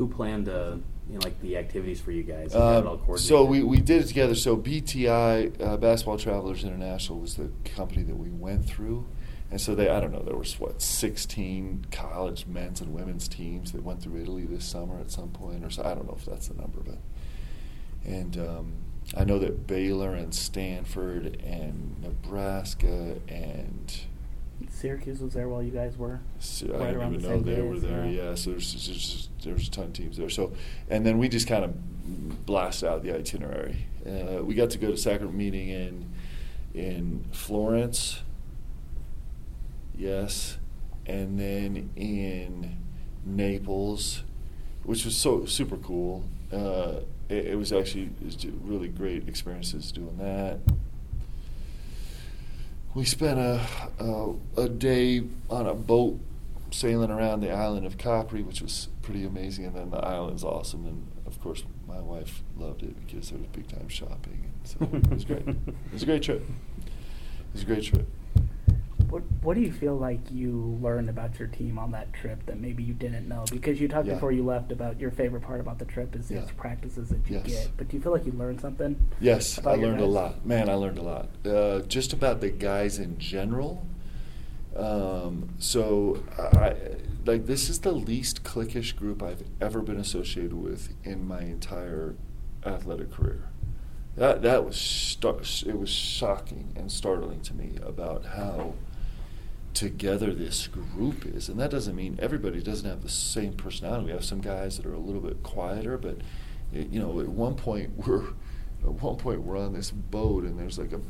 Who planned uh, you know, like the activities for you guys? Uh, so we, we did it together. So BTI, uh, Basketball Travelers International, was the company that we went through. And so they, I don't know, there was what, 16 college men's and women's teams that went through Italy this summer at some point, or so. I don't know if that's the number, but. And um, I know that Baylor and Stanford and Nebraska and Syracuse was there while you guys were. so Right I didn't around even the know they days, were there. yeah. Yeah, so there's just, there's a ton of teams there. So, and then we just kind of blast out the itinerary. Uh, we got to go to sacrament meeting in in Florence. Yes, and then in Naples, which was so super cool. Uh, it, it was actually it was really great experiences doing that we spent a, a, a day on a boat sailing around the island of Capri, which was pretty amazing. And then the island's awesome. And of course, my wife loved it because there was big time shopping. And so it was great. It was a great trip. It was a great trip. What What do you feel like you learned about your team on that trip that maybe you didn't know? Because you talked Yeah. before you left about your favorite part about the trip is Yeah. these practices that you Yes. get. But do you feel like you learned something? Yes, I learned a lot. Man, I learned a lot. Uh, just about the guys in general. Um, so, I, like, this is the least cliquish group I've ever been associated with in my entire athletic career. That that was it was shocking and startling to me about how together this group is, and that doesn't mean everybody doesn't have the same personality. We have some guys that are a little bit quieter, but it, you know, at one point we're at one point we're on this boat and there's like a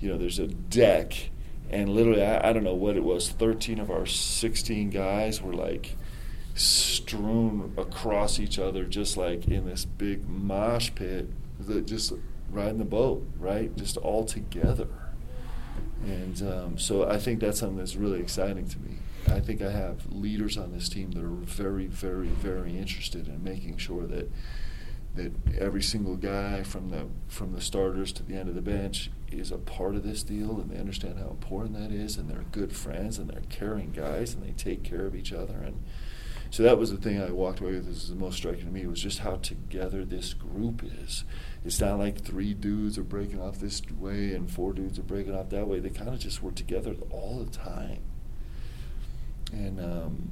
you know there's a deck. And literally I, I don't know what it was 13 of our 16 guys were like strewn across each other just like in this big mosh pit that just riding the boat right? Just all together and um, so I think that's something that's really exciting to me. I think I have leaders on this team that are very, very, very interested in making sure that that every single guy from the from the starters to the end of the bench is a part of this deal, and they understand how important that is, and they're good friends, and they're caring guys, and they take care of each other, and so that was the thing I walked away with. This is the most striking to me was just how together this group is. It's not like three dudes are breaking off this way and four dudes are breaking off that way. They kind of just were together all the time, and um,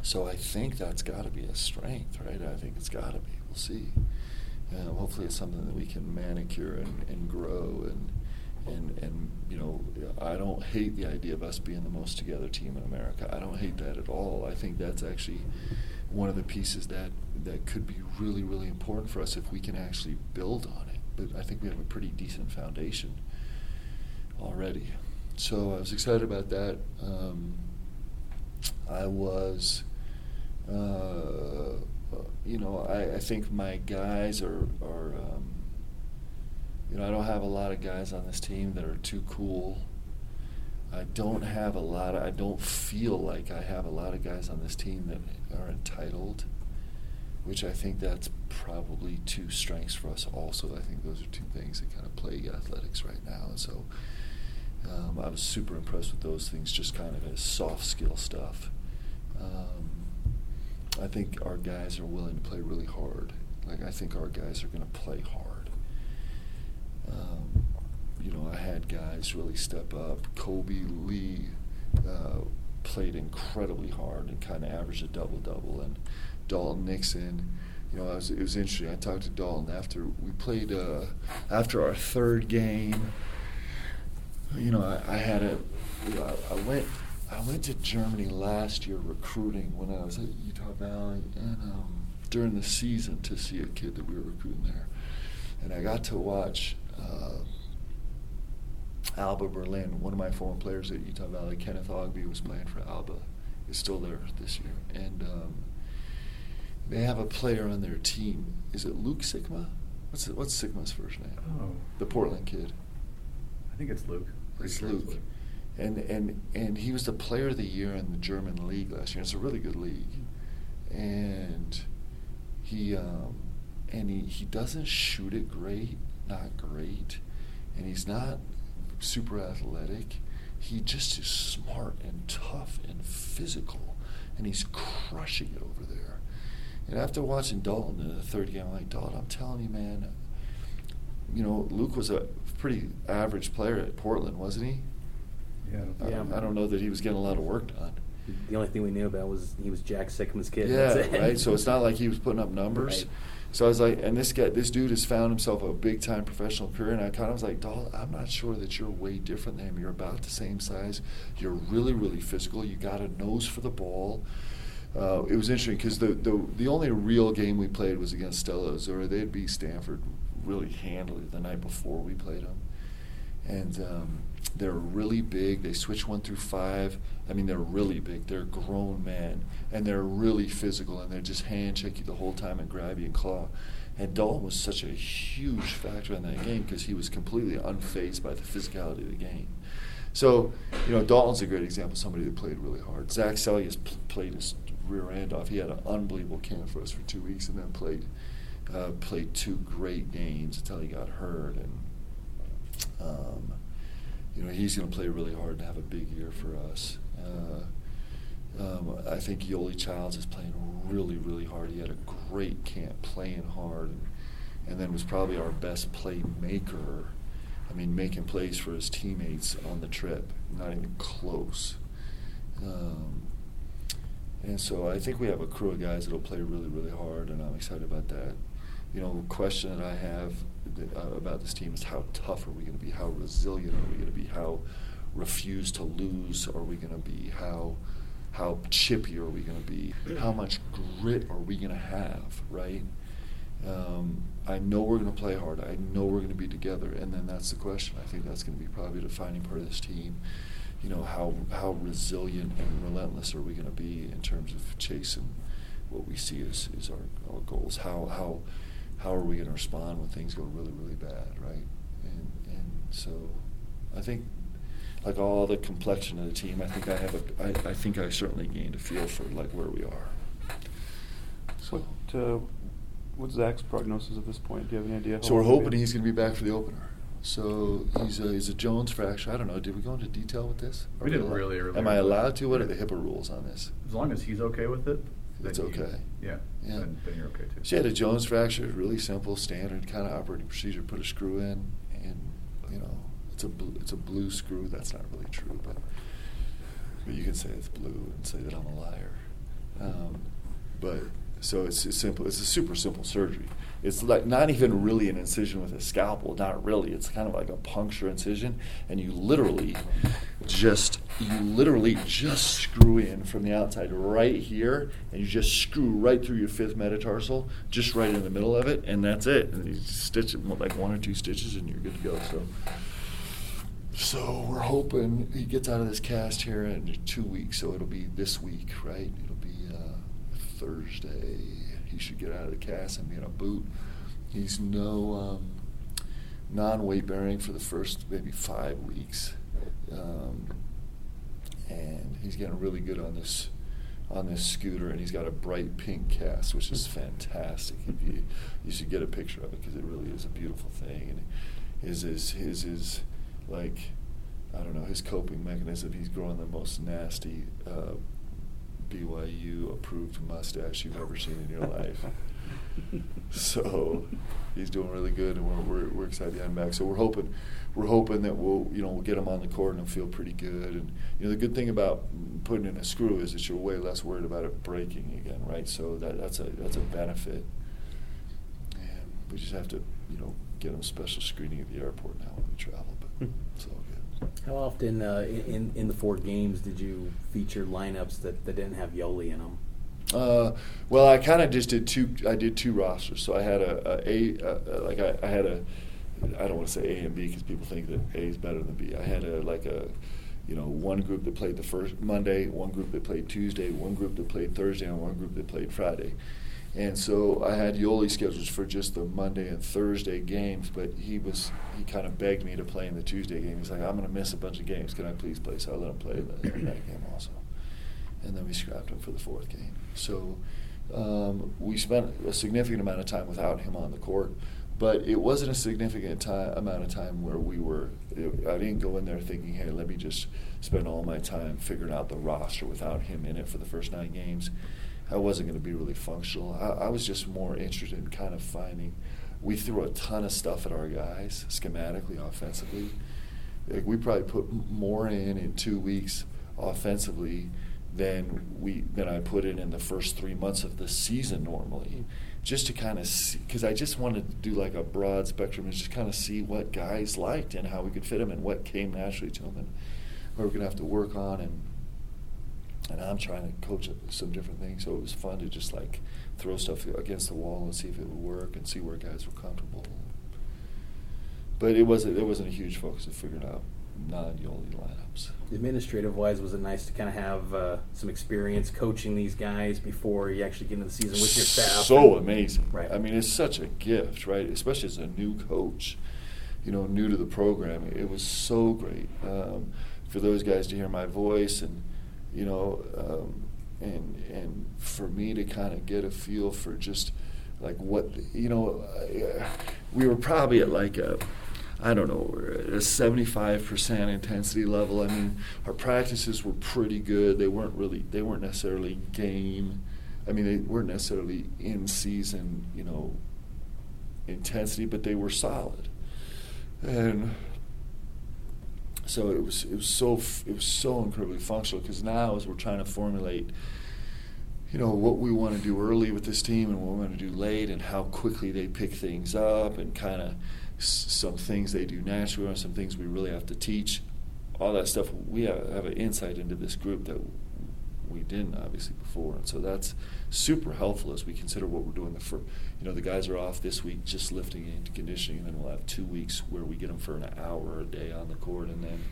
so I think that's got to be a strength, right? I think it's got to be. We'll see. Um, hopefully, it's something that we can manicure and, and grow and and and you know I don't hate the idea of us being the most together team in America. I don't hate that at all. I think that's actually one of the pieces that that could be really really important for us if we can actually build on it. But I think we have a pretty decent foundation already. So I was excited about that. Um, I was. Uh, you know, I, I think my guys are, are um, you know, I don't have a lot of guys on this team that are too cool. I don't have a lot of, I don't feel like I have a lot of guys on this team that are entitled, which I think that's probably two strengths for us also. I think those are two things that kind of plague athletics right now. And so um, I was super impressed with those things, just kind of as soft skill stuff. Um, I think our guys are willing to play really hard. Like I think our guys are going to play hard. You know, I had guys really step up. Kolby Lee uh, played incredibly hard and kind of averaged a double double, and Dalton Nixon. You know, was, it was interesting. I talked to Dalton after we played. Uh, after our third game, you know, I, I had a. I went. I went to Germany last year recruiting when I was at Utah Valley, and um, during the season to see a kid that we were recruiting there, and I got to watch uh, Alba Berlin. One of my former players at Utah Valley, Kenneth Ogbe, was playing for Alba. Is still there this year, and um, they have a player on their team. Is it Luke Sikma? What's it, what's Sikma's first name? Oh. The Portland kid. I think it's Luke. It's sure Luke. And, and, and he was the player of the year in the German league last year. It's a really good league. And he, um, and he, he doesn't shoot it great, not great. And he's not super athletic. He just is smart and tough and physical. And he's crushing it over there. And after watching Dalton in the third game, I'm like, Dalton, I'm telling you, man. You know, Luke was a pretty average player at Portland, wasn't he? Yeah. I, Yeah. I don't know that he was getting a lot of work done. The only thing we knew about was he was Jack Sikma's kid. Yeah, That's it. right. So it's not like he was putting up numbers. Right. So I was like, and this guy, this dude has found himself a big time professional career, and I kind of was like, Doll, I'm not sure that you're way different than him. You're about the same size. You're really, really physical. You got a nose for the ball. Uh, it was interesting because the, the the only real game we played was against Stella Azzurra. They'd beat Stanford really handily the night before we played them, and um, they're really big. They switch one through five. I mean, they're really big. They're grown men, and they're really physical, and they just hand check you the whole time and grab you and claw. And Dalton was such a huge factor in that game because he was completely unfazed by the physicality of the game. So, you know, Dalton's a great example of somebody that played really hard. Zac Seljaas pl- played his rear end off. He had an unbelievable camp for us for two weeks, and then played uh, played two great games until he got hurt. And um, you know, he's going to play really hard and have a big year for us. Uh, um, I think Yoeli Childs is playing really, really hard. He had a great camp playing hard, and, and then was probably our best playmaker. I mean, making plays for his teammates on the trip, not even close. Um, and so I think we have a crew of guys that'll play really, really hard, and I'm excited about that. You know, the question that I have uh, about this team is how tough are we going to be? How resilient are we going to be? How refuse to lose are we going to be? How how chippy are we going to be? How much grit are we going to have? Right? Um, I know we're going to play hard. I know we're going to be together, and then that's the question. I think that's going to be probably the defining part of this team. You know, how how resilient and relentless are we going to be in terms of chasing what we see as, as our, our goals? How how how are we going to respond when things go really really bad, right? And and so, I think like all the complexion of the team, I think I have a I, I think I certainly gained a feel for like where we are. So. What, uh, what's Zac's prognosis at this point? Do you have any idea? how So we're long be hoping he's going to be back for the opener. So he's a, he's a Jones fracture. I don't know. Did we go into detail with this? We Are didn't really Am I allowed to? What are the HIPAA rules on this? As long as he's okay with it. It's okay. Yeah. Yeah. Then, then you're okay too. She had a Jones fracture. Really simple, standard kind of operating procedure. Put a screw in, and you know it's a bl- it's a blue screw. That's not really true, but but you can say it's blue and say that I'm a liar. Um, but so it's, it's simple. It's a super simple surgery. It's like not even really an incision with a scalpel. Not really. It's kind of like a puncture incision, and you literally just you literally just screw in from the outside right here, and you just screw right through your fifth metatarsal, just right in the middle of it, and that's it. And you stitch it like one or two stitches, and you're good to go. So. So we're hoping he gets out of this cast here in two weeks. So it'll be this week, right? It'll be uh, Thursday. He should get out of the cast and be in a boot. He's no um, non-weight bearing for the first maybe five weeks, um, and he's getting really good on this on this scooter. And he's got a bright pink cast, which is fantastic. If you, you should get a picture of it because it really is a beautiful thing. And his is his is like I don't know his coping mechanism. He's growing the most nasty uh, BYU approved mustache you've ever seen in your life. So he's doing really good, and we're, we're, we're excited to have him back. So we're hoping we're hoping that we'll you know we'll get him on the court and he'll feel pretty good. And you know the good thing about putting in a screw is that you're way less worried about it breaking again, right? So that that's a that's a benefit. And we just have to you know get him special screening at the airport now when we travel, but it's all good. How often uh, in in the four games did you feature lineups that, that didn't have Yoeli in them? Uh, well, I kind of just did two. I did two rosters, so I had a, a, a uh, like I, I had a. I don't want to say A and B because people think that A is better than B. I had a like a, you know, one group that played the first Monday, one group that played Tuesday, one group that played Thursday, and one group that played Friday. And so I had Yoeli schedules for just the Monday and Thursday games, but he was he kind of begged me to play in the Tuesday game. He's like, I'm going to miss a bunch of games. Can I please play? So I let him play that game also and then we scrapped him for the fourth game. So um, we spent a significant amount of time without him on the court, but it wasn't a significant time, amount of time where we were. I didn't go in there thinking, "Hey, let me just spend all my time figuring out the roster without him in it for the first nine games." I wasn't going to be really functional. I, I was just more interested in kind of finding. We threw a ton of stuff at our guys schematically, offensively. Like we probably put more in in two weeks offensively than we than I put in in the first three months of the season normally, just to kind of because I just wanted to do like a broad spectrum and just kind of see what guys liked and how we could fit them and what came naturally to them and what we're gonna have to work on and and I'm trying to coach some different things. So it was fun to just like throw stuff against the wall and see if it would work and see where guys were comfortable. But it wasn't it wasn't a huge focus of figuring out non-Yoeli lineups. Administrative wise, was it nice to kind of have uh, some experience coaching these guys before you actually get into the season with your staff? So amazing, Right. I mean, it's such a gift, right? Especially as a new coach, you know, new to the program. It was so great um, for those guys to hear my voice and you know, um, and and for me to kind of get a feel for just like what you know, uh, we were probably at like a. I don't know, a 75% intensity level. I mean, our practices were pretty good. They weren't really, they weren't necessarily game. I mean, they weren't necessarily in season, you know, intensity, but they were solid. And so it was it was so it was so incredibly functional because now as we're trying to formulate you know what we want to do early with this team and what we want to do late and how quickly they pick things up and kind of some things they do naturally and some things we really have to teach. All that stuff we have, have an insight into this group that we didn't obviously before. And so that's super helpful as we consider what we're doing. The for you know the guys are off this week just lifting and conditioning and then we'll have two weeks where we get them for an hour a day on the court. And then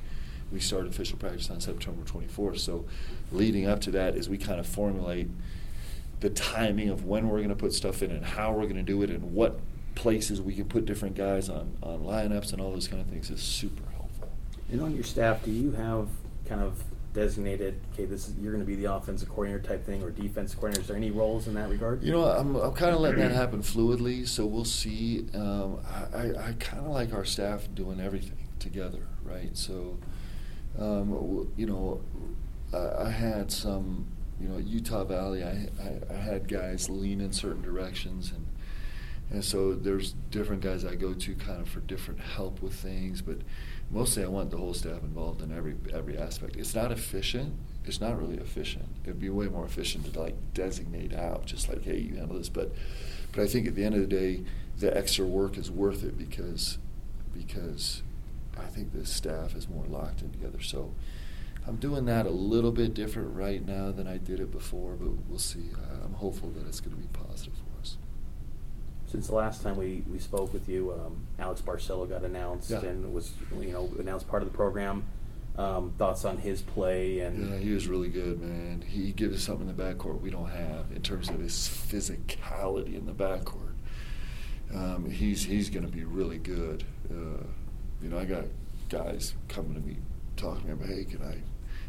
we start official practice on September 24th so leading up to that is we kind of formulate the timing of when we're going to put stuff in and how we're going to do it and what places we can put different guys on on lineups and all those kind of things is super helpful And on your staff, do you have kind of designated? Okay, this is you're going to be the offensive coordinator type thing, or defensive coordinator. Is there any roles in that regard? You know, I'm, I'm kind of letting that happen fluidly, so we'll see. Um, I, I, I kind of like our staff doing everything together, right? So, um, you know, I, I had some, you know, at Utah Valley, I, I, I had guys lean in certain directions, and and so there's different guys I go to kind of for different help with things, but mostly I want the whole staff involved in every every aspect. It's not efficient. It's not really efficient. It'd be way more efficient to like designate out, just like, hey, you handle this. But but I think at the end of the day, the extra work is worth it because because I think the staff is more locked in together. So I'm doing that a little bit different right now than I did it before, but we'll see. I'm hopeful that it's going to be positive. Since the last time we, we spoke with you, um, Alex Barcello got announced Yeah. and was you know announced part of the program. Um, thoughts on his play and Yeah, he was really good, man. He gives us something in the backcourt we don't have in terms of his physicality in the backcourt. Um, he's he's going to be really good. Uh, you know, I got guys coming to me talking about, hey, can I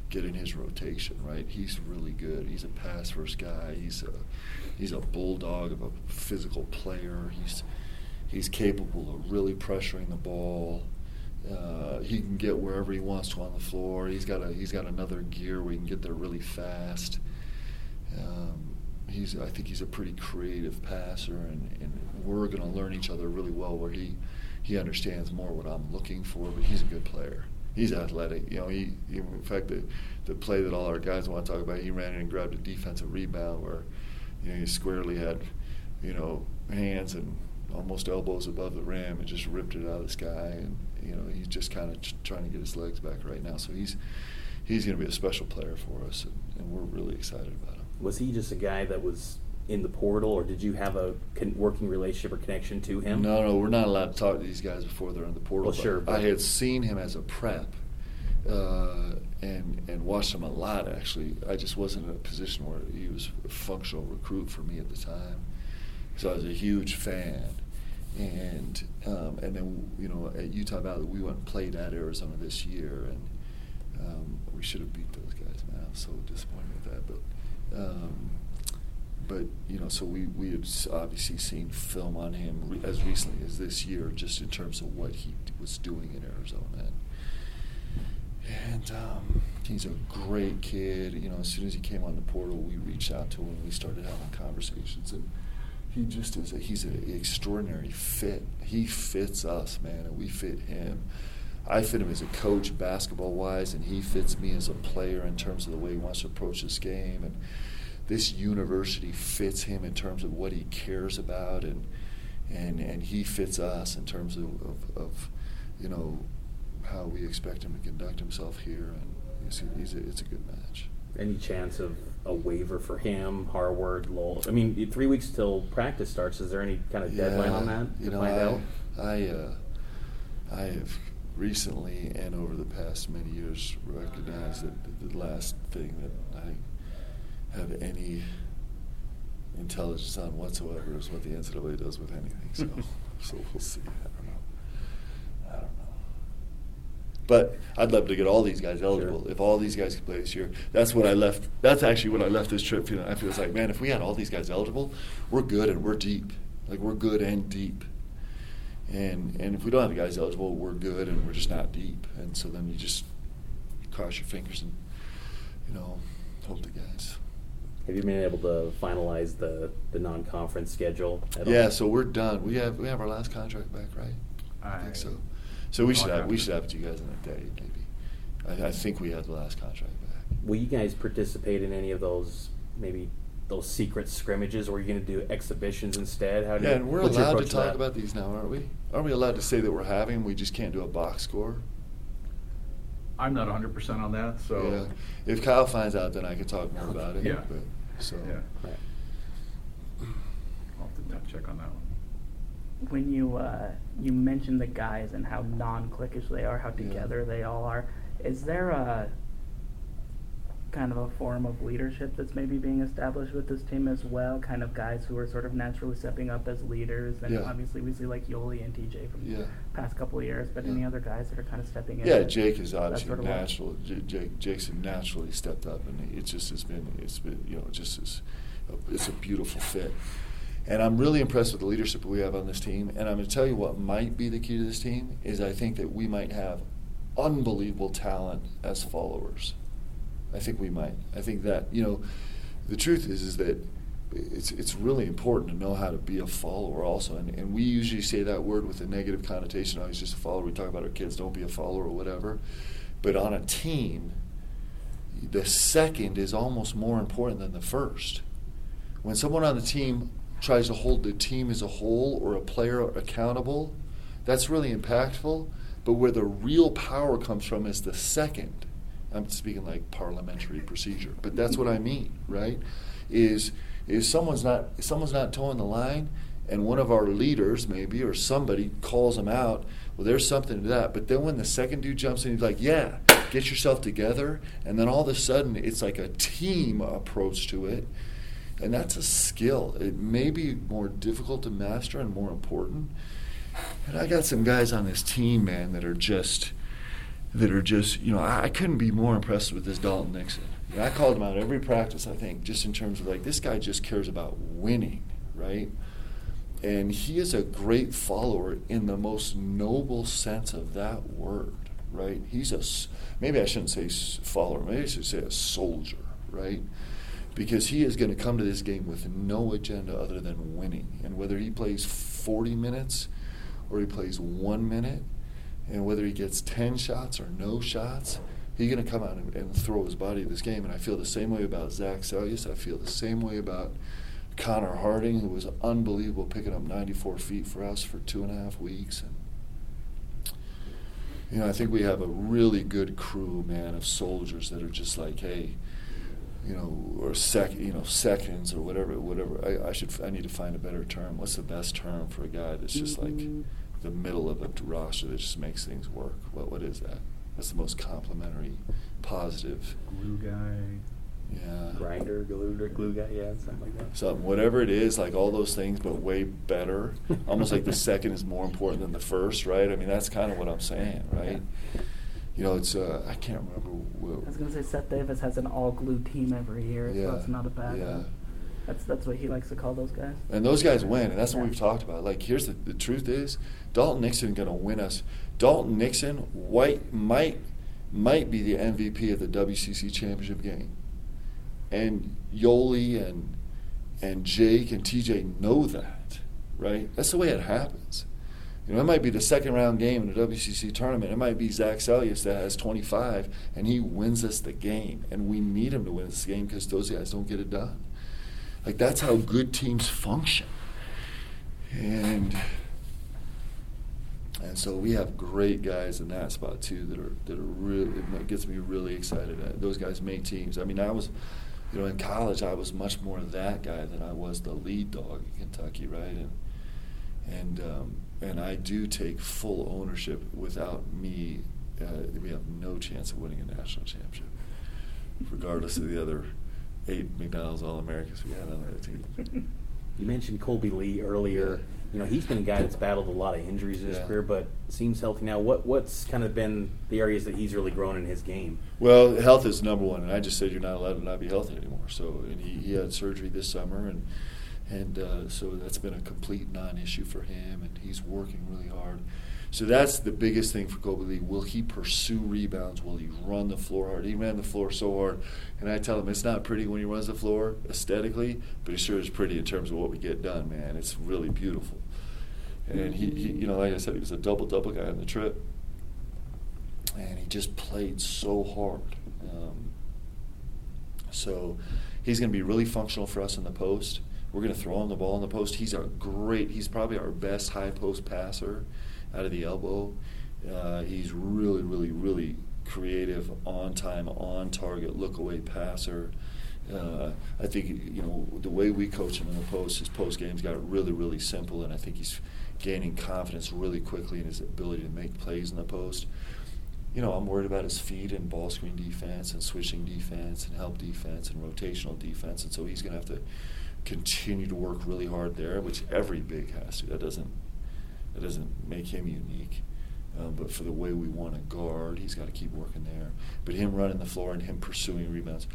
get in his rotation? Right? He's really good. He's a pass first guy. He's a he's a bulldog of a physical player. He's he's capable of really pressuring the ball. Uh, he can get wherever he wants to on the floor. He's got a he's got another gear where he can get there really fast. Um, he's I think he's a pretty creative passer, and, and we're going to learn each other really well. Where he he understands more what I'm looking for, but he's a good player. He's athletic. You know, he, he in fact the the play that all our guys want to talk about. He ran in and grabbed a defensive rebound where you know he squarely had you know hands and almost elbows above the rim and just ripped it out of the sky. And you know he's just kind of trying to get his legs back right now. So he's he's going to be a special player for us and, and we're really excited about him. Was he just a guy that was in the portal, or did you have a con- working relationship or connection to him? no no we're not allowed to talk to these guys before they're in the portal Well, but sure, i had seen him as a prep uh, and and watched him a lot actually i just wasn't in a position where he was a functional recruit for me at the time so I was a huge fan. And um, and then you know at Utah Valley we went and played at Arizona this year, and um, we should have beat those guys. Man, I'm so disappointed with that. But um, but you know, so we we had obviously seen film on him re- as recently as this year, just in terms of what he was doing in Arizona. And And um, he's a great kid. You know, as soon as he came on the portal, we reached out to him. We started having conversations, and he just is. A, he's an extraordinary fit. He fits us, man, and we fit him. I fit him as a coach, basketball wise, and he fits me as a player in terms of the way he wants to approach this game. And this university fits him in terms of what he cares about, and and and he fits us in terms of, of, of you know how we expect him to conduct himself here, and he's, he's a, it's a good match. Any chance of a waiver for him, Harward, Lowell? I mean, three weeks till practice starts. Is there any kind of deadline on that? You to know, find I, out? I, uh, I have recently and over the past many years recognized that the last thing that I have any intelligence on whatsoever is what the NCAA does with anything. So, so we'll see. I don't know. I don't know. But I'd love to get all these guys eligible. Sure. If all these guys could play this year, that's what I left. That's actually what I left this trip You know, I feel like, man, if we had all these guys eligible, we're good and we're deep. Like we're good and deep. And and if we don't have the guys eligible, we're good and we're just not deep. And so then you just cross your fingers and you know hope the guys. Have you been able to finalize the, the non-conference schedule at all? Yeah, so we're done. We have we have our last contract back, right? I think so. So we should have we should have it to you guys in a day, maybe. I, I think we have the last contract back. Will you guys participate in any of those, maybe those secret scrimmages, or are you going to do exhibitions instead? How do Yeah, you, and we're allowed to talk that? about these now, aren't we? Aren't we allowed to say that we're having? We just can't do a box score. I'm not hundred percent on that, so. yeah. If Kyle finds out, then I can talk more about it. Yeah. But, so. Yeah, Right. I'll have to check on that one. When you uh, you mentioned the guys and how non-cliquish they are, how Yeah. together they all are, is there a kind of a form of leadership that's maybe being established with this team as well? Kind of guys who are sort of naturally stepping up as leaders, and Yeah. obviously we see like Yoeli and TJ from Yeah. the past couple of years. But Yeah. any other guys that are kind of stepping in? Yeah, Jake is obviously sort of natural. J- Jake Jake's naturally stepped up, and it just has been it's been you know just is it's a beautiful fit. And I'm really impressed with the leadership we have on this team. And I'm going to tell you what might be the key to this team is I think that we might have unbelievable talent as followers. I think we might. I think that you know, the truth is is that it's it's really important to know how to be a follower also. And, and we usually say that word with a negative connotation. Oh, he's just a follower. We talk about our kids, don't be a follower or whatever. But on a team, the second is almost more important than the first. When someone on the team tries to hold the team as a whole or a player accountable, that's really impactful. But where the real power comes from is the second. I'm speaking like parliamentary procedure, but that's what I mean, right? Is is someone's not someone's not toeing the line, and one of our leaders maybe or somebody calls them out. Well, there's something to that. But then when the second dude jumps in, he's like, "Yeah, get yourself together," and then all of a sudden it's like a team approach to it, and that's a skill. It may be more difficult to master and more important. And I got some guys on this team, man, that are just that are just, you know, I, I couldn't be more impressed with this Dalton Nixon. I called him out every practice, I think, just in terms of like, this guy just cares about winning, right? And he is a great follower in the most noble sense of that word, right? He's a, maybe I shouldn't say follower, maybe I should say a soldier, right? Because he is going to come to this game with no agenda other than winning. And whether he plays 40 minutes or he plays one minute, and whether he gets 10 shots or no shots, he's going to come out and, and throw his body at this game. And I feel the same way about Zac Seljaas. I feel the same way about Connor Harding, who was unbelievable picking up 94 feet for us for two and a half weeks. And, you know, I think we have a really good crew, man, of soldiers that are just like, hey, you know, or sec, you know, seconds or whatever, whatever. I, I should, I need to find a better term. What's the best term for a guy that's just like mm-hmm. the middle of a roster that just makes things work? What, what is that? That's the most complimentary, positive. Glue guy. Yeah. Grinder, glue, glue guy, yeah, something like that. Something, whatever it is, like all those things, but way better. Almost like the second is more important than the first, right? I mean, that's kind of what I'm saying, right? You know, it's uh, I can't remember. What, I was gonna say Seth Davis has an all glue team every year, Yeah, so it's not a bad. yeah. That's that's what he likes to call those guys. And those guys win, and that's what we've talked about. Like, here's the, the truth is, Dalton Nixon going to win us. Dalton Nixon, White might might be the MVP of the WCC championship game. And Yoeli and and Jake and TJ know that, right? That's the way it happens. You know, it might be the second round game in the WCC tournament. It might be Zac Seljaas that has 25, and he wins us the game. And we need him to win this game because those guys don't get it done. Like, that's how good teams function. And and so we have great guys in that spot too that are that are really it gets me really excited. Uh, Those guys make teams. I mean, I was, you know, in college I was much more that guy than I was the lead dog in Kentucky, right? And and um, and I do take full ownership. Without me, uh, we have no chance of winning a national championship, regardless of the other eight McDonald's All Americans we had on that team. You mentioned Kolby Lee earlier. You know, he's been a guy that's battled a lot of injuries in his Yeah. career, but seems healthy now. What what's kind of been the areas that he's really grown in his game? Well, health is number one, and I just said you're not allowed to not be healthy anymore. So, and he, he had surgery this summer, and and uh, so that's been a complete non-issue for him, and he's working really hard. So that's the biggest thing for Kolby Lee. Will he pursue rebounds? Will he run the floor hard? He ran the floor so hard, and I tell him it's not pretty when he runs the floor aesthetically, but it sure is pretty in terms of what we get done, man. It's really beautiful. And he, he you know, like I said, he was a double-double guy on the trip and he just played so hard. Um, so he's going to be really functional for us in the post. We're going to throw him the ball in the post. He's our great. He's probably our best high post passer out of the elbow. Uh, he's really, really, really creative, on time, on target, look away passer. Uh, I think you know the way we coach him in the post. His post game's got really, really simple, and I think he's gaining confidence really quickly in his ability to make plays in the post you know, I'm worried about his feet and ball screen defense and switching defense and help defense and rotational defense, and so he's going to have to continue to work really hard there, which every big has to. That doesn't that doesn't make him unique, um, but for the way we want to guard, he's got to keep working there. But him running the floor and him pursuing rebounds.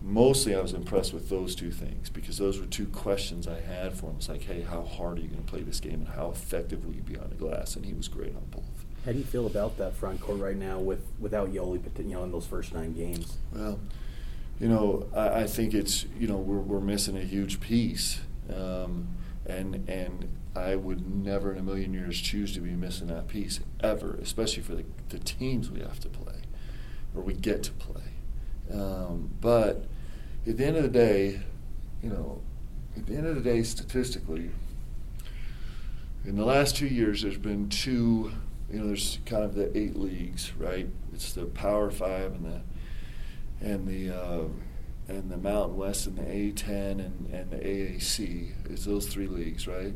Mostly, I was impressed with those two things because those were two questions I had for him. It's like, hey, how hard are you going to play this game, and how effective will you be on the glass? And he was great on both. How do you feel about that front court right now with without Yoeli, but you know, in those first nine games? Well, you know, I, I think it's you know we're we're missing a huge piece, um, and and I would never in a million years choose to be missing that piece ever, especially for the the teams we have to play, or we get to play. Um, but at the end of the day, you know, at the end of the day, statistically, in the last two years, there's been two. You know, there's kind of the eight leagues, right? It's the Power Five and the and the uh, and the Mountain West and the A10 and, and the AAC. It's those three leagues, right?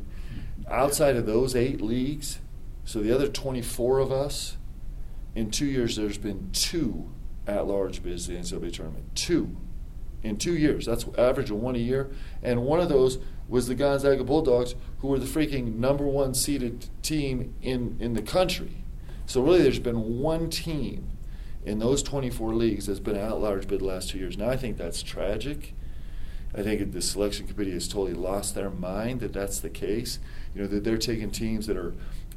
Outside of those eight leagues, so the other 24 of us, in two years, there's been two at-large bids the NCAA tournament. Two in two years. That's average of one a year. And one of those was the Gonzaga Bulldogs, who were the freaking number one seeded team in, in the country. So really, there's been one team in those 24 leagues that's been an at-large bid the last two years. Now, I think that's tragic. I think the selection committee has totally lost their mind that that's the case. You know that they're taking teams that are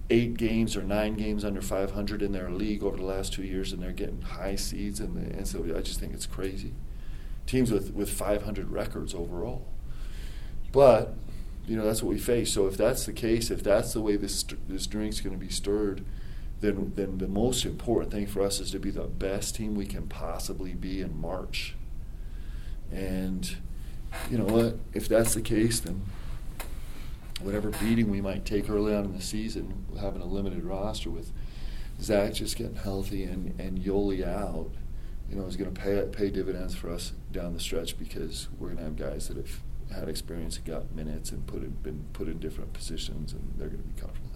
eight games or nine games under 500 in their league over the last two years, and they're getting high seeds. And, the, and so I just think it's crazy. Teams with, with 500 records overall. But you know that's what we face. So if that's the case, if that's the way this this drink's going to be stirred, then then the most important thing for us is to be the best team we can possibly be in March. And you know what? If that's the case, then whatever beating we might take early on in the season, having a limited roster with Zach just getting healthy and, and Yoeli out, you know, is going to pay pay dividends for us down the stretch because we're going to have guys that have had experience and got minutes and put in, been put in different positions, and they're going to be comfortable